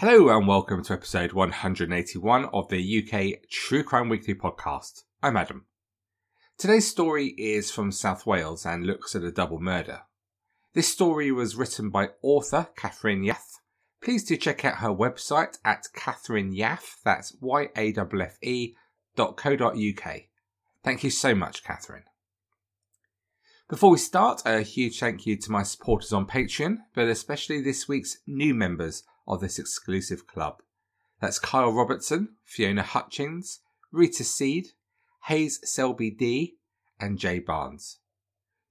Hello and welcome to episode 181 of the UK True Crime Weekly podcast. I'm Adam. Today's story is from South Wales and looks at a double murder. This story was written by author Catherine Yaffe. Please do check out her website at Catherine Yaffe, that's Y-A-F-F-E dot co dot UK. Thank you so much, Catherine. Before we start, a huge thank you to my supporters on Patreon, but especially this week's new members of this exclusive club. That's Kyle Robertson, Fiona Hutchins, Rita Seed, Hayes Selby D, and Jay Barnes.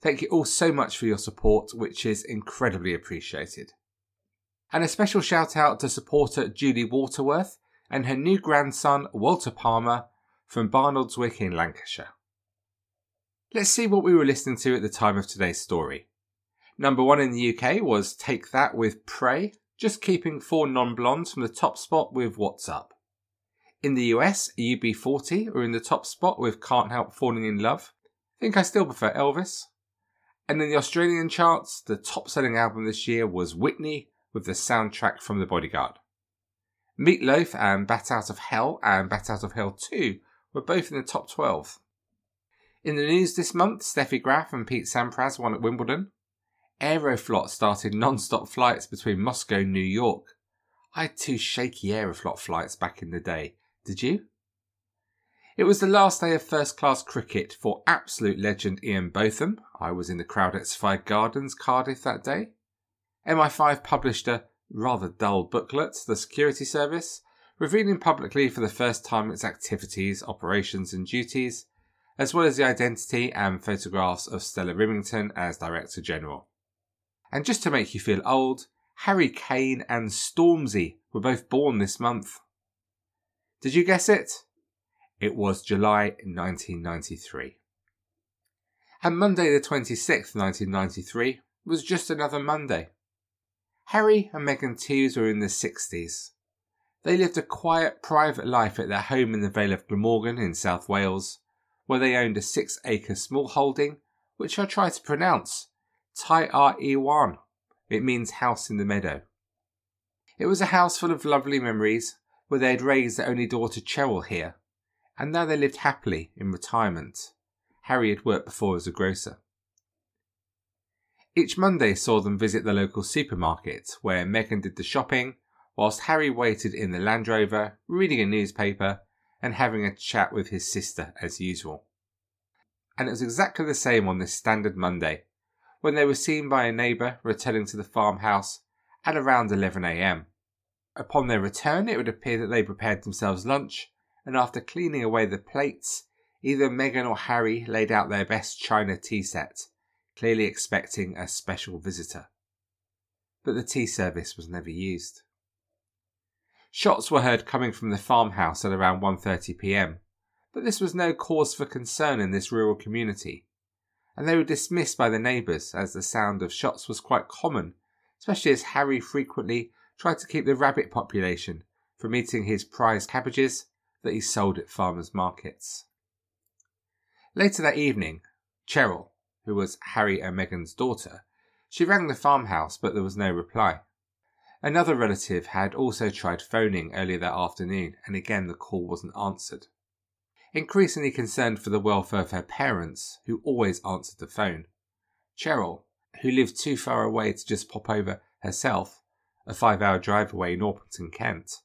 Thank you all so much for your support, which is incredibly appreciated. And a special shout out to supporter Julie Waterworth and her new grandson Walter Palmer from Barnoldswick in Lancashire. Let's see what we were listening to at the time of today's story. Number one in the UK was Take That with Pray just keeping four non blondes from the top spot with What's Up. In the US, UB40 are in the top spot with Can't Help Falling in Love. I think I still prefer Elvis. And in the Australian charts, the top selling album this year was Whitney with the soundtrack from The Bodyguard. Meatloaf and Bat Out of Hell and Bat Out of Hell 2 were both in the top 12. In the news this month, Steffi Graf and Pete Sampras won at Wimbledon. Aeroflot started non-stop flights between Moscow and New York. I had two shaky Aeroflot flights back in the day. Did you? It was the last day of first class cricket for absolute legend Ian Botham. I was in the crowd at Sophia Gardens, Cardiff that day. MI5 published a rather dull booklet, The Security Service, revealing publicly for the first time its activities, operations, and duties, as well as the identity and photographs of Stella Rimington as Director General. And just to make you feel old, Harry Kane and Stormzy were both born this month. Did you guess it? It was July 1993. And Monday the 26th, 1993 was just another Monday. Harry and Megan Tooze were in their 60s. They lived a quiet, private life at their home in the Vale of Glamorgan in South Wales, where they owned a six acre small holding, which I try to pronounce Tai Iwan. It means house in the meadow. It was a house full of lovely memories where they had raised their only daughter Cheryl here, and now they lived happily in retirement. Harry had worked before as a grocer. Each Monday saw them visit the local supermarket where Megan did the shopping, whilst Harry waited in the Land Rover, reading a newspaper and having a chat with his sister as usual. And it was exactly the same on this standard Monday when they were seen by a neighbour returning to the farmhouse at around 11am. Upon their return, it would appear that they prepared themselves lunch, and after cleaning away the plates, either Megan or Harry laid out their best china tea set, clearly expecting a special visitor. But the tea service was never used. Shots were heard coming from the farmhouse at around 1:30 p.m., but this was no cause for concern in this rural community, and they were dismissed by the neighbours as the sound of shots was quite common, especially as Harry frequently tried to keep the rabbit population from eating his prized cabbages that he sold at farmers' markets. Later that evening, Cheryl, who was Harry and Megan's daughter, she rang the farmhouse but there was no reply. Another relative had also tried phoning earlier that afternoon and again the call wasn't answered increasingly concerned for the welfare of her parents, who always answered the phone. Cheryl, who lived too far away to just pop over herself, a five hour drive away in Orpington, Kent,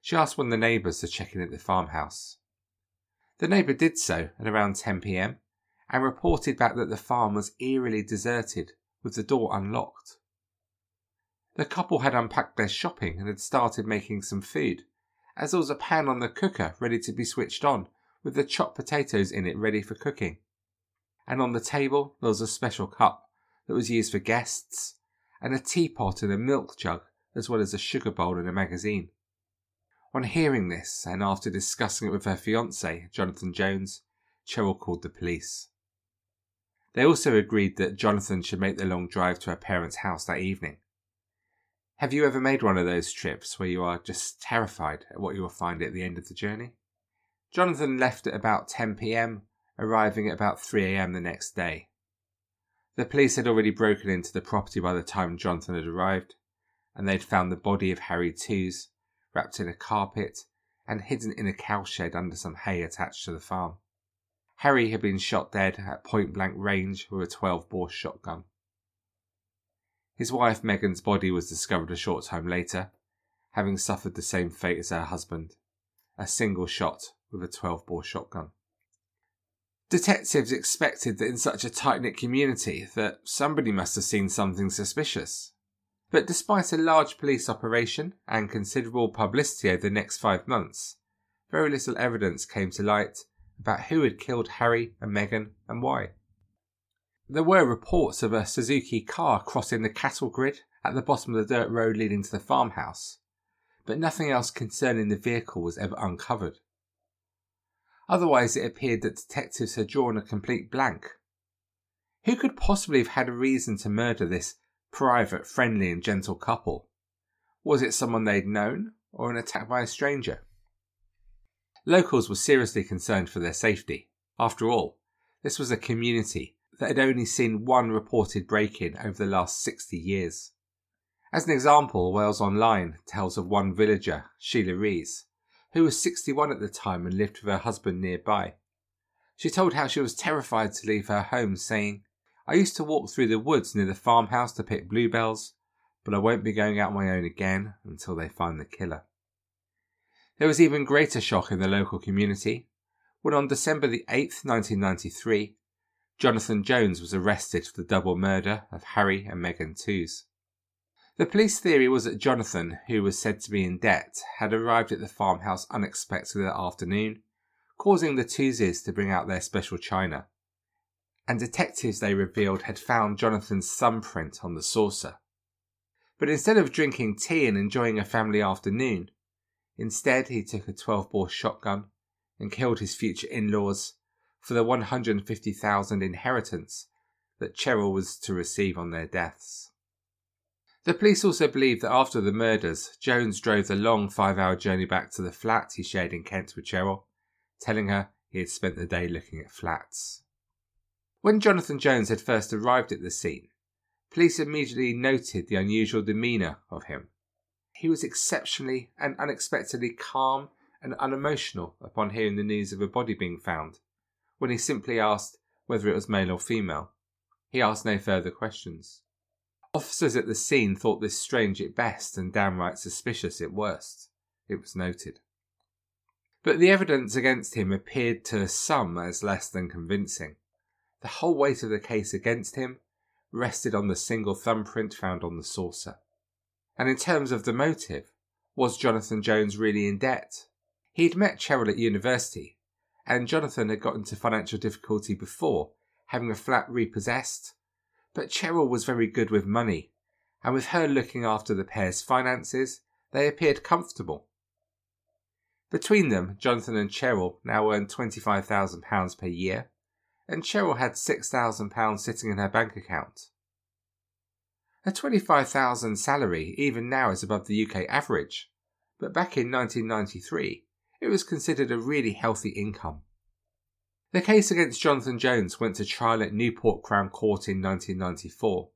she asked one of the neighbours to check in at the farmhouse. The neighbour did so at around 10 pm and reported back that the farm was eerily deserted with the door unlocked. The couple had unpacked their shopping and had started making some food, as there was a pan on the cooker ready to be switched on with the chopped potatoes in it ready for cooking. And on the table there was a special cup that was used for guests, and a teapot and a milk jug, as well as a sugar bowl and a magazine. On hearing this, and after discussing it with her fiance, Jonathan Jones, Cheryl called the police. They also agreed that Jonathan should make the long drive to her parents' house that evening. Have you ever made one of those trips where you are just terrified at what you will find at the end of the journey? Jonathan left at about 10 pm, arriving at about 3 am the next day. The police had already broken into the property by the time Jonathan had arrived, and they'd found the body of Harry Tooze wrapped in a carpet, and hidden in a cowshed under some hay attached to the farm. Harry had been shot dead at point blank range with a 12 bore shotgun. His wife Megan's body was discovered a short time later, having suffered the same fate as her husband a single shot with a 12 bore shotgun. Detectives expected that in such a tight knit community that somebody must have seen something suspicious. But despite a large police operation and considerable publicity over the next five months, very little evidence came to light about who had killed Harry and Megan and why. There were reports of a Suzuki car crossing the cattle grid at the bottom of the dirt road leading to the farmhouse, but nothing else concerning the vehicle was ever uncovered. Otherwise, it appeared that detectives had drawn a complete blank. Who could possibly have had a reason to murder this private, friendly, and gentle couple? Was it someone they'd known, or an attack by a stranger? Locals were seriously concerned for their safety. After all, this was a community that had only seen one reported break in over the last 60 years. As an example, Wales Online tells of one villager, Sheila Rees, who was 61 at the time and lived with her husband nearby. She told how she was terrified to leave her home, saying, I used to walk through the woods near the farmhouse to pick bluebells, but I won't be going out on my own again until they find the killer. There was even greater shock in the local community when on December the 8th, 1993, Jonathan Jones was arrested for the double murder of Harry and Megan Tooze. The police theory was that Jonathan, who was said to be in debt, had arrived at the farmhouse unexpectedly that afternoon, causing the Toozes to bring out their special china and detectives they revealed had found Jonathan's thumbprint on the saucer. But instead of drinking tea and enjoying a family afternoon, instead he took a 12 bore shotgun and killed his future in laws for the 150,000 inheritance that Cheryl was to receive on their deaths. The police also believe that after the murders, Jones drove the long five hour journey back to the flat he shared in Kent with Cheryl, telling her he had spent the day looking at flats. When Jonathan Jones had first arrived at the scene, police immediately noted the unusual demeanour of him. He was exceptionally and unexpectedly calm and unemotional upon hearing the news of a body being found, when he simply asked whether it was male or female. He asked no further questions. Officers at the scene thought this strange at best and downright suspicious at worst, it was noted. But the evidence against him appeared to some as less than convincing. The whole weight of the case against him rested on the single thumbprint found on the saucer. And in terms of the motive, was Jonathan Jones really in debt? He'd met Cheryl at university, and Jonathan had got into financial difficulty before, having a flat repossessed. But Cheryl was very good with money, and with her looking after the pair's finances, they appeared comfortable. Between them, Jonathan and Cheryl now earned £25,000 per year, and Cheryl had £6,000 sitting in her bank account. A 25,000 salary even now is above the UK average, but back in 1993 it was considered a really healthy income. The case against Jonathan Jones went to trial at Newport Crown Court in 1994.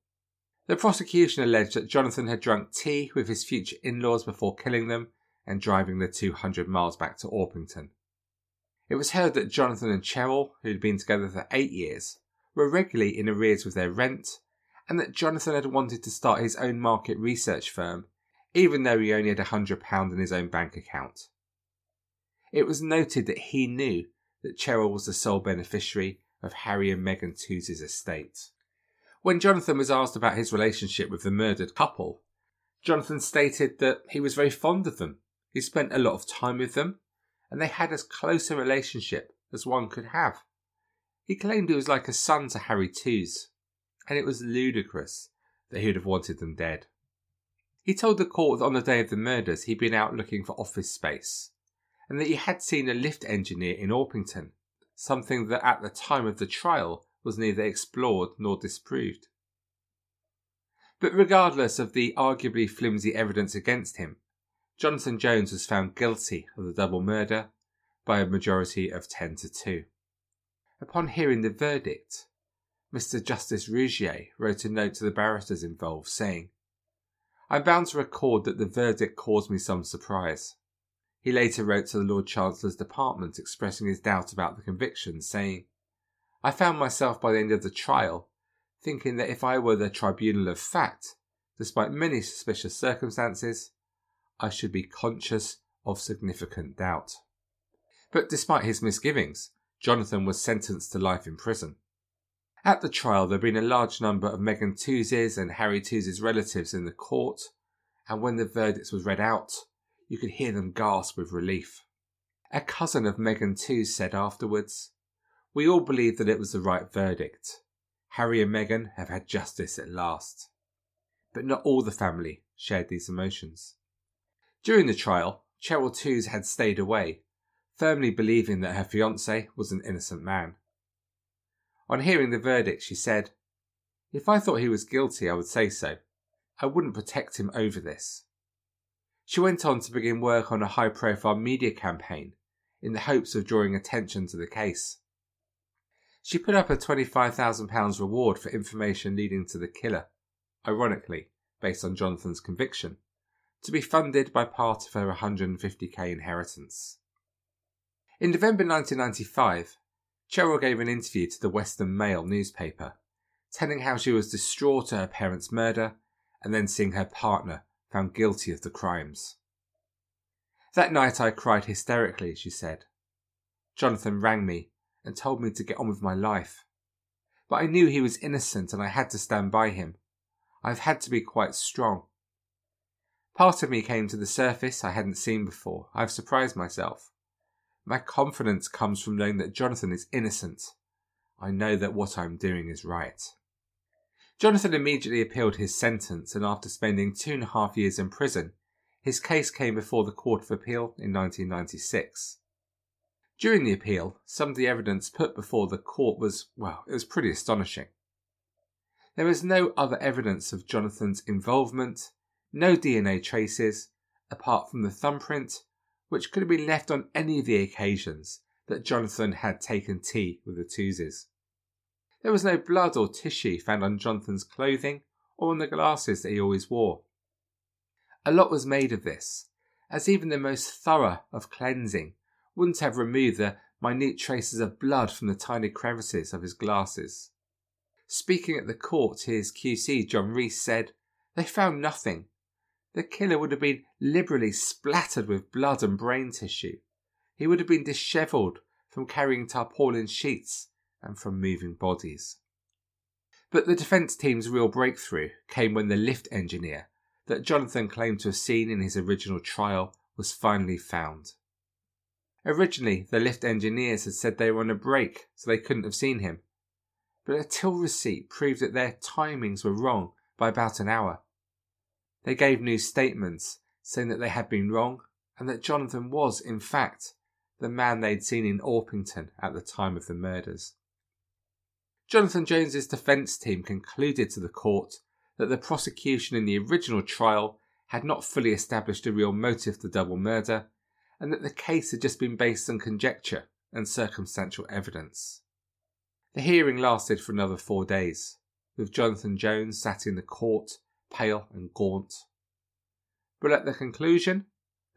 The prosecution alleged that Jonathan had drunk tea with his future in laws before killing them and driving the 200 miles back to Orpington. It was heard that Jonathan and Cheryl, who had been together for eight years, were regularly in arrears with their rent, and that Jonathan had wanted to start his own market research firm, even though he only had a hundred pound in his own bank account. It was noted that he knew that Cheryl was the sole beneficiary of Harry and Megan Tooze' estate. When Jonathan was asked about his relationship with the murdered couple, Jonathan stated that he was very fond of them. He spent a lot of time with them and they had as close a relationship as one could have. He claimed he was like a son to Harry Tooze, and it was ludicrous that he would have wanted them dead. He told the court that on the day of the murders he'd been out looking for office space, and that he had seen a lift engineer in Orpington, something that at the time of the trial was neither explored nor disproved. But regardless of the arguably flimsy evidence against him, Jonathan Jones was found guilty of the double murder by a majority of 10 to 2. Upon hearing the verdict, Mr. Justice Rougier wrote a note to the barristers involved saying, I'm bound to record that the verdict caused me some surprise. He later wrote to the Lord Chancellor's department expressing his doubt about the conviction, saying, I found myself by the end of the trial thinking that if I were the tribunal of fact, despite many suspicious circumstances, I should be conscious of significant doubt. But despite his misgivings, Jonathan was sentenced to life in prison. At the trial, there had been a large number of Megan Tooze's and Harry Tooze's relatives in the court, and when the verdict was read out, you could hear them gasp with relief. A cousin of Megan Tooze said afterwards, We all believe that it was the right verdict. Harry and Megan have had justice at last. But not all the family shared these emotions. During the trial, Cheryl Tooze had stayed away, firmly believing that her fiance was an innocent man. On hearing the verdict, she said, If I thought he was guilty, I would say so. I wouldn't protect him over this. She went on to begin work on a high profile media campaign in the hopes of drawing attention to the case. She put up a £25,000 reward for information leading to the killer, ironically, based on Jonathan's conviction, to be funded by part of her 150k inheritance. In November 1995, Cheryl gave an interview to the Western Mail newspaper, telling how she was distraught at her parents' murder and then seeing her partner found guilty of the crimes. That night I cried hysterically, she said. Jonathan rang me and told me to get on with my life. But I knew he was innocent and I had to stand by him. I've had to be quite strong. Part of me came to the surface I hadn't seen before. I've surprised myself. My confidence comes from knowing that Jonathan is innocent. I know that what I'm doing is right. Jonathan immediately appealed his sentence, and after spending two and a half years in prison, his case came before the Court of Appeal in 1996. During the appeal, some of the evidence put before the court was, well, it was pretty astonishing. There was no other evidence of Jonathan's involvement, no DNA traces, apart from the thumbprint, which could have been left on any of the occasions that Jonathan had taken tea with the Toozes. There was no blood or tissue found on Jonathan's clothing or on the glasses that he always wore. A lot was made of this, as even the most thorough of cleansing wouldn't have removed the minute traces of blood from the tiny crevices of his glasses. Speaking at the court, his QC, John Reese, said, They found nothing. The killer would have been liberally splattered with blood and brain tissue. He would have been dishevelled from carrying tarpaulin sheets and from moving bodies. But the defence team's real breakthrough came when the lift engineer that Jonathan claimed to have seen in his original trial was finally found. Originally, the lift engineers had said they were on a break, so they couldn't have seen him. But a till receipt proved that their timings were wrong by about an hour. They gave new statements saying that they had been wrong and that Jonathan was, in fact, the man they'd seen in Orpington at the time of the murders. Jonathan Jones's defence team concluded to the court that the prosecution in the original trial had not fully established a real motive for the double murder and that the case had just been based on conjecture and circumstantial evidence. The hearing lasted for another four days, with Jonathan Jones sat in the court, pale and gaunt. But at the conclusion,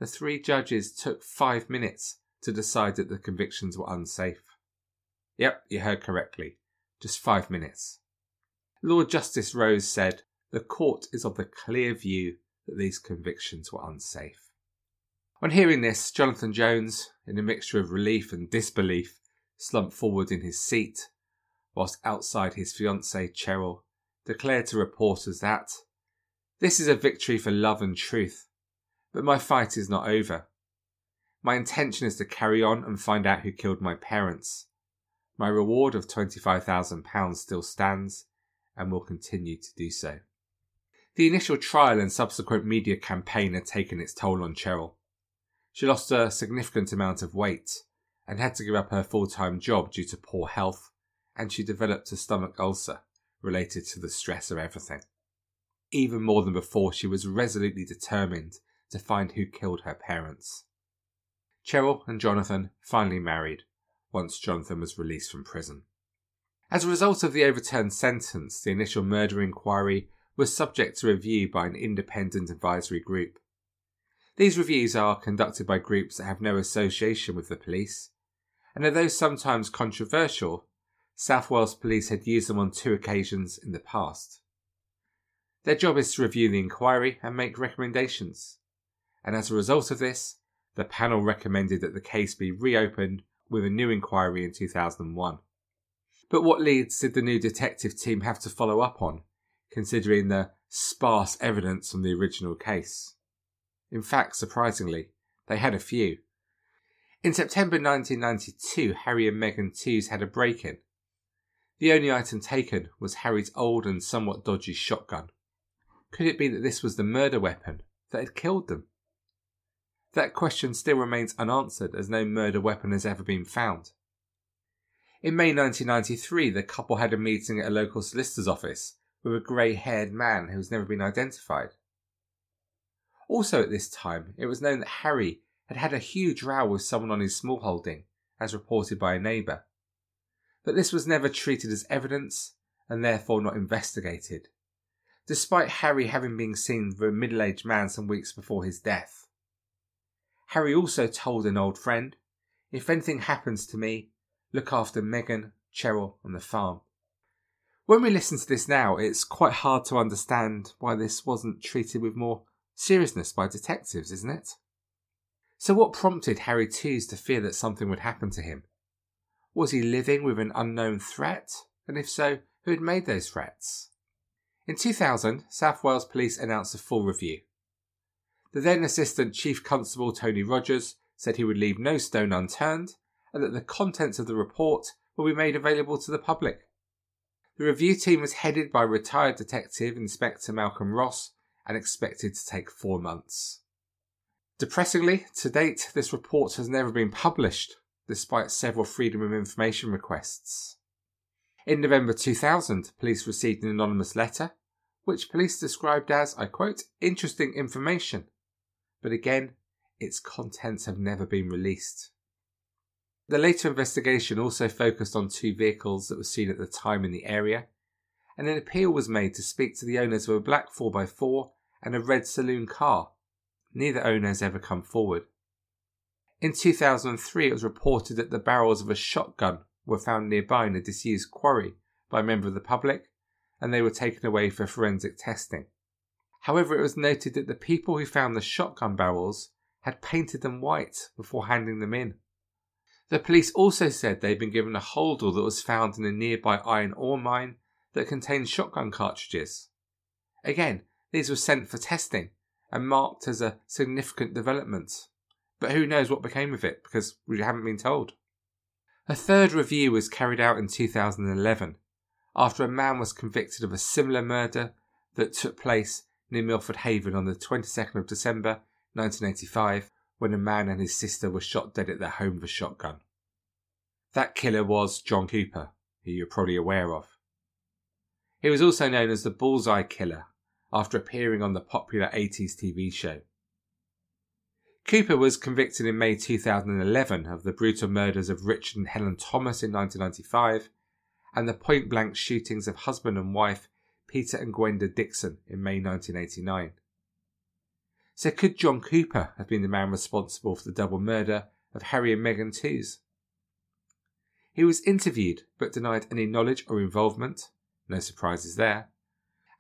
the three judges took five minutes to decide that the convictions were unsafe. Yep, you heard correctly. Just five minutes. Lord Justice Rose said, The court is of the clear view that these convictions were unsafe. On hearing this, Jonathan Jones, in a mixture of relief and disbelief, slumped forward in his seat, whilst outside his fiancée Cheryl declared to reporters that this is a victory for love and truth, but my fight is not over. My intention is to carry on and find out who killed my parents. My reward of £25,000 still stands and will continue to do so. The initial trial and subsequent media campaign had taken its toll on Cheryl. She lost a significant amount of weight and had to give up her full time job due to poor health, and she developed a stomach ulcer related to the stress of everything. Even more than before, she was resolutely determined to find who killed her parents. Cheryl and Jonathan finally married once Jonathan was released from prison. As a result of the overturned sentence, the initial murder inquiry was subject to review by an independent advisory group. These reviews are conducted by groups that have no association with the police, and although sometimes controversial, South Wales Police had used them on two occasions in the past. Their job is to review the inquiry and make recommendations, and as a result of this, the panel recommended that the case be reopened with a new inquiry in 2001. But what leads did the new detective team have to follow up on, considering the sparse evidence from the original case? In fact, surprisingly, they had a few. In September 1992, Harry and Megan Tooze had a break in. The only item taken was Harry's old and somewhat dodgy shotgun. Could it be that this was the murder weapon that had killed them? That question still remains unanswered as no murder weapon has ever been found. In May 1993, the couple had a meeting at a local solicitor's office with a grey haired man who has never been identified. Also, at this time, it was known that Harry had had a huge row with someone on his small holding, as reported by a neighbour. But this was never treated as evidence and therefore not investigated, despite Harry having been seen with a middle aged man some weeks before his death. Harry also told an old friend, If anything happens to me, look after Megan, Cheryl, and the farm. When we listen to this now, it's quite hard to understand why this wasn't treated with more seriousness by detectives, isn't it? So, what prompted Harry Tooze to fear that something would happen to him? Was he living with an unknown threat? And if so, who had made those threats? In 2000, South Wales Police announced a full review. The then Assistant Chief Constable Tony Rogers said he would leave no stone unturned and that the contents of the report will be made available to the public. The review team was headed by retired Detective Inspector Malcolm Ross and expected to take four months. Depressingly, to date, this report has never been published, despite several Freedom of Information requests. In November 2000, police received an anonymous letter, which police described as, I quote, interesting information. But again, its contents have never been released. The later investigation also focused on two vehicles that were seen at the time in the area, and an appeal was made to speak to the owners of a black 4x4 and a red saloon car. Neither owner has ever come forward. In 2003, it was reported that the barrels of a shotgun were found nearby in a disused quarry by a member of the public, and they were taken away for forensic testing. However, it was noted that the people who found the shotgun barrels had painted them white before handing them in. The police also said they'd been given a holdall that was found in a nearby iron ore mine that contained shotgun cartridges. Again, these were sent for testing and marked as a significant development. But who knows what became of it because we haven't been told. A third review was carried out in 2011 after a man was convicted of a similar murder that took place near Milford Haven on the 22nd of December 1985 when a man and his sister were shot dead at their home with a shotgun. That killer was John Cooper, who you're probably aware of. He was also known as the Bullseye Killer after appearing on the popular 80s TV show. Cooper was convicted in May 2011 of the brutal murders of Richard and Helen Thomas in 1995 and the point blank shootings of husband and wife Peter and Gwenda Dixon in May 1989. So, could John Cooper have been the man responsible for the double murder of Harry and Megan Tooze? He was interviewed but denied any knowledge or involvement, no surprises there,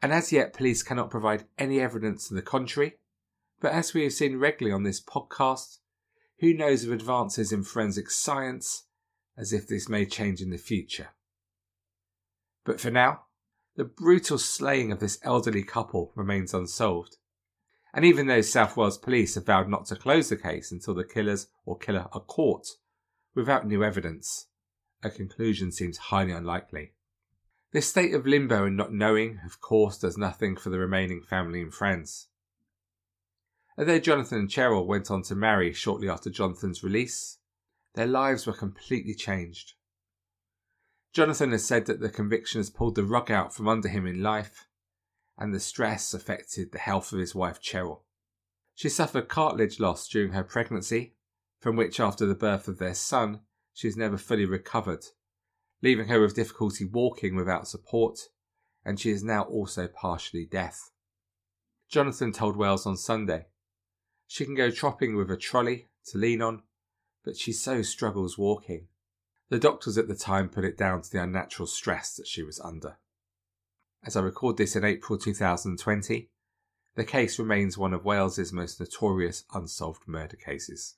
and as yet police cannot provide any evidence to the contrary. But as we have seen regularly on this podcast, who knows of advances in forensic science as if this may change in the future. But for now, the brutal slaying of this elderly couple remains unsolved. And even though South Wales police have vowed not to close the case until the killers or killer are caught, without new evidence, a conclusion seems highly unlikely. This state of limbo and not knowing, of course, does nothing for the remaining family and friends. Although Jonathan and Cheryl went on to marry shortly after Jonathan's release, their lives were completely changed. Jonathan has said that the conviction has pulled the rug out from under him in life and the stress affected the health of his wife Cheryl. She suffered cartilage loss during her pregnancy, from which, after the birth of their son, she has never fully recovered, leaving her with difficulty walking without support and she is now also partially deaf. Jonathan told Wales on Sunday she can go tropping with a trolley to lean on, but she so struggles walking. The doctors at the time put it down to the unnatural stress that she was under. As I record this in April 2020, the case remains one of Wales's most notorious unsolved murder cases.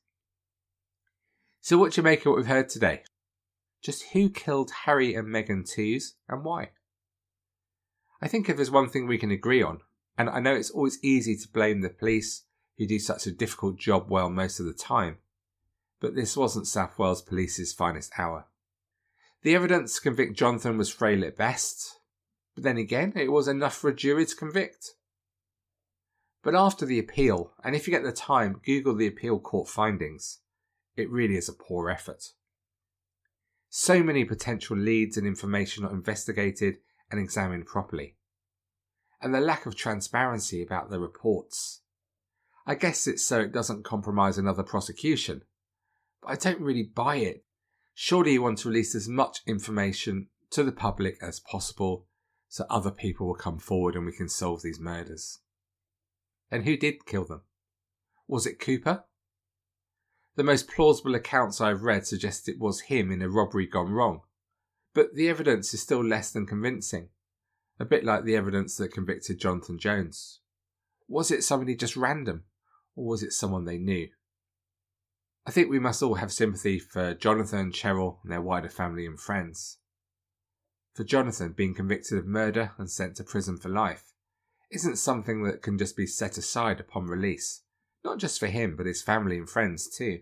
So, what do you make of what we've heard today? Just who killed Harry and Megan Tooze and why? I think if there's one thing we can agree on, and I know it's always easy to blame the police who do such a difficult job well most of the time, but this wasn't South Wales Police's finest hour. The evidence to convict Jonathan was frail at best, but then again, it was enough for a jury to convict. But after the appeal, and if you get the time, Google the appeal court findings, it really is a poor effort. So many potential leads and information not investigated and examined properly. And the lack of transparency about the reports. I guess it's so it doesn't compromise another prosecution. But I don't really buy it. Surely you want to release as much information to the public as possible so other people will come forward and we can solve these murders. And who did kill them? Was it Cooper? The most plausible accounts I've read suggest it was him in a robbery gone wrong, but the evidence is still less than convincing, a bit like the evidence that convicted Jonathan Jones. Was it somebody just random, or was it someone they knew? I think we must all have sympathy for Jonathan, Cheryl, and their wider family and friends. For Jonathan, being convicted of murder and sent to prison for life isn't something that can just be set aside upon release, not just for him, but his family and friends too.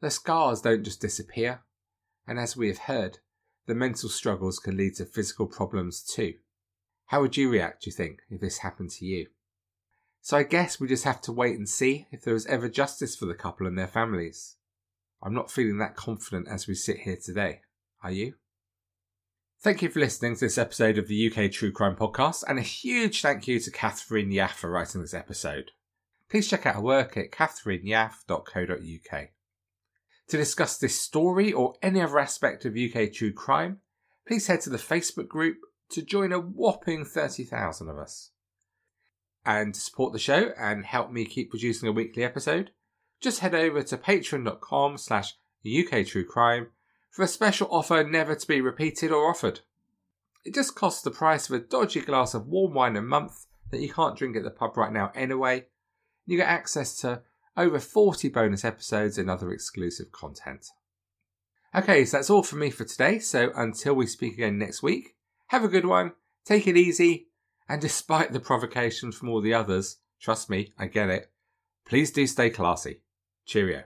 The scars don't just disappear, and as we have heard, the mental struggles can lead to physical problems too. How would you react, do you think, if this happened to you? So I guess we just have to wait and see if there is ever justice for the couple and their families. I'm not feeling that confident as we sit here today. Are you? Thank you for listening to this episode of the UK True Crime Podcast, and a huge thank you to Catherine Yaffe for writing this episode. Please check out her work at catherineyaffe.co.uk. To discuss this story or any other aspect of UK True Crime, please head to the Facebook group to join a whopping 30,000 of us. And support the show and help me keep producing a weekly episode, just head over to patreon.com slash UK True Crime for a special offer never to be repeated or offered. It just costs the price of a dodgy glass of warm wine a month that you can't drink at the pub right now anyway. You get access to over 40 bonus episodes and other exclusive content. Okay, so that's all from me for today. So until we speak again next week, have a good one, take it easy, and despite the provocation from all the others, trust me, I get it, please do stay classy. Cheerio.